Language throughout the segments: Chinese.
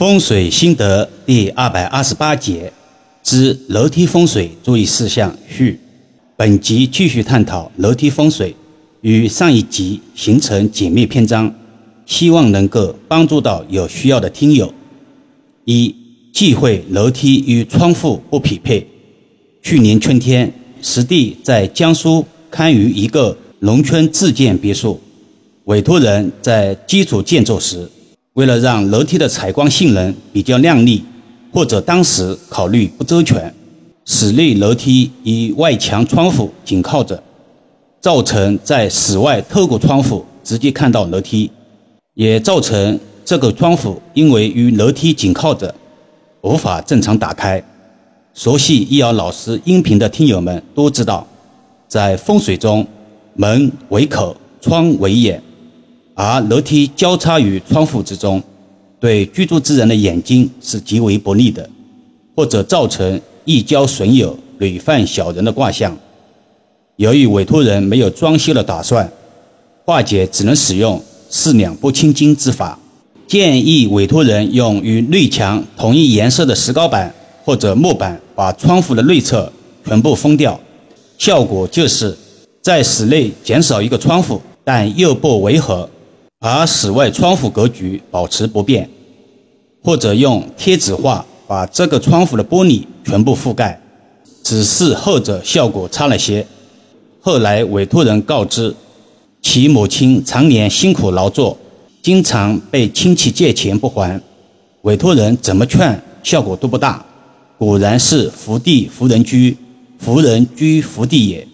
风水心得第二百二十八节之楼梯风水注意事项序。本集继续探讨楼梯风水，与上一集形成紧密篇章，希望能够帮助到有需要的听友。一忌讳楼梯与窗户不匹配。去年春天，实地在江苏堪舆一个农村自建别墅，委托人在基础建筑时。为了让楼梯的采光性能比较亮丽，或者当时考虑不周全，室内楼梯与外墙窗户紧靠着，造成在室外透过窗户直接看到楼梯，也造成这个窗户因为与楼梯紧靠着，无法正常打开。熟悉易遥老师音频的听友们都知道，在风水中，门为口，窗为眼。而楼梯交叉于窗户之中，对居住之人的眼睛是极为不利的，或者造成易交损友、屡犯小人的卦象。由于委托人没有装修的打算，化解只能使用四两拨千斤之法，建议委托人用与内墙同一颜色的石膏板或者木板，把窗户的内侧全部封掉，效果就是在室内减少一个窗户，但又不违和。而室外窗户格局保持不变，或者用贴纸画把这个窗户的玻璃全部覆盖，只是后者效果差了些。后来委托人告知，其母亲常年辛苦劳作，经常被亲戚借钱不还，委托人怎么劝效果都不大。果然是福地福人居，福人居福地也。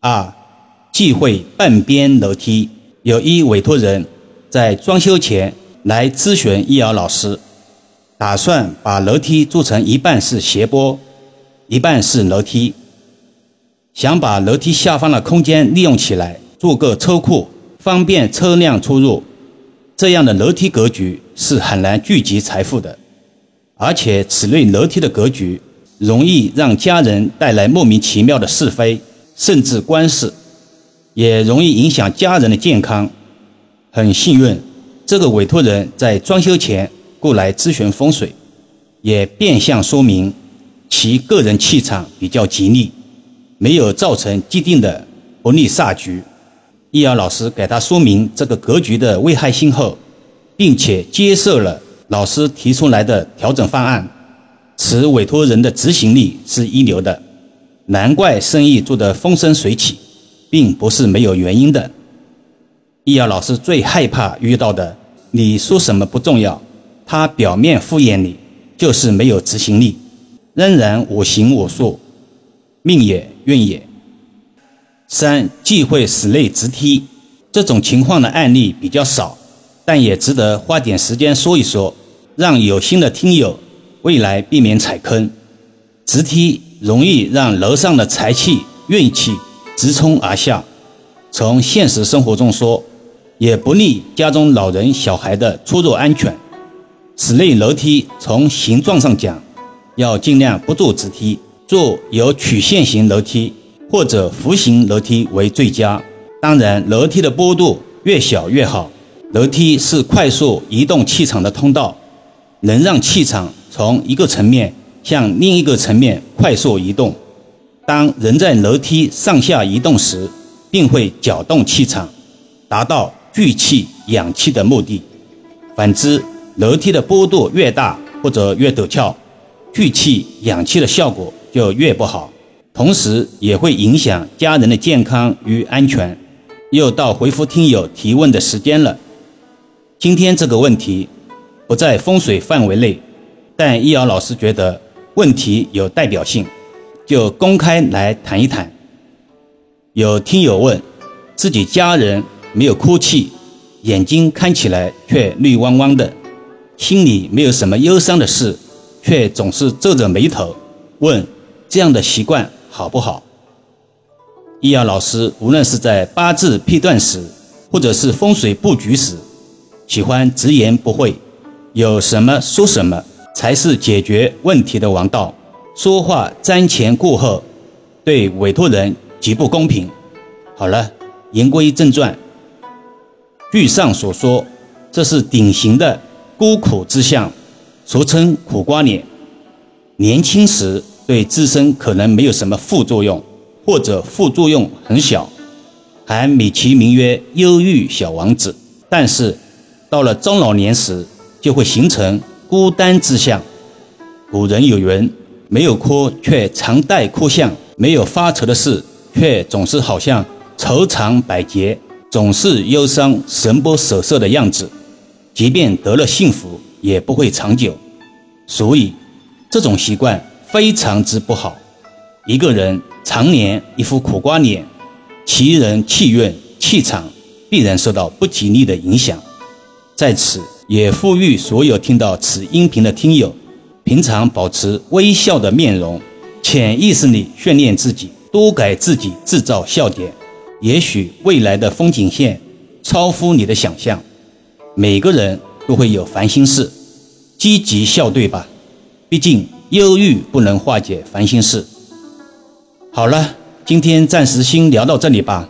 二，忌讳半边楼梯。有一委托人，在装修前来咨询易遥老师，打算把楼梯做成一半是斜坡，一半是楼梯，想把楼梯下方的空间利用起来，做个车库，方便车辆出入。这样的楼梯格局是很难聚集财富的，而且此类楼梯的格局容易让家人带来莫名其妙的是非，甚至官司。也容易影响家人的健康。很幸运，这个委托人在装修前过来咨询风水，也变相说明其个人气场比较吉利，没有造成既定的不利煞局。易遥老师给他说明这个格局的危害性后，并且接受了老师提出来的调整方案，此委托人的执行力是一流的，难怪生意做得风生水起。并不是没有原因的。易遥老师最害怕遇到的，你说什么不重要，他表面敷衍你，就是没有执行力，仍然我行我素，命也运也。三忌讳室内直梯，这种情况的案例比较少，但也值得花点时间说一说，让有心的听友未来避免踩坑。直梯容易让楼上的财气运气。直冲而下，从现实生活中说，也不利家中老人小孩的出入安全。室内楼梯从形状上讲，要尽量不做直梯，做有曲线型楼梯或者弧形楼梯为最佳。当然，楼梯的坡度越小越好。楼梯是快速移动气场的通道，能让气场从一个层面向另一个层面快速移动。当人在楼梯上下移动时，并会搅动气场，达到聚气养气的目的。反之，楼梯的坡度越大或者越陡峭，聚气养气的效果就越不好，同时也会影响家人的健康与安全。又到回复听友提问的时间了。今天这个问题不在风水范围内，但易遥老师觉得问题有代表性。就公开来谈一谈。有听友问，自己家人没有哭泣，眼睛看起来却绿汪汪的，心里没有什么忧伤的事，却总是皱着眉头。问这样的习惯好不好？易遥老师无论是在八字批断时，或者是风水布局时，喜欢直言不讳，有什么说什么，才是解决问题的王道。说话瞻前顾后，对委托人极不公平。好了，言归正传。据上所说，这是典型的孤苦之相，俗称苦瓜脸。年轻时对自身可能没有什么副作用，或者副作用很小，还美其名曰“忧郁小王子”。但是到了中老年时，就会形成孤单之相。古人有云：“没有哭却常带哭相，没有发愁的事却总是好像愁肠百结，总是忧伤、神不守舍的样子。”即便得了幸福，也不会长久，所以这种习惯非常之不好。一个人常年一副苦瓜脸，其人气运、气场必然受到不吉利的影响。在此也呼吁所有听到此音频的听友，平常保持微笑的面容，潜意识里训练自己，多给自己制造笑点，也许未来的风景线超乎你的想象。每个人都会有烦心事，积极笑对吧？毕竟忧郁不能化解烦心事。好了，今天暂时先聊到这里吧。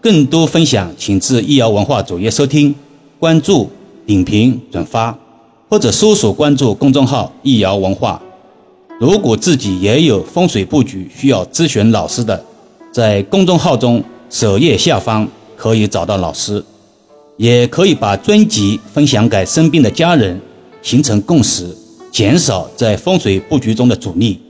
更多分享，请至易瑶文化主页收听、关注、点评、转发，或者搜索关注公众号“易瑶文化”。如果自己也有风水布局需要咨询老师的，在公众号中首页下方可以找到老师。也可以把专辑分享给身边的家人，形成共识，减少在风水布局中的阻力。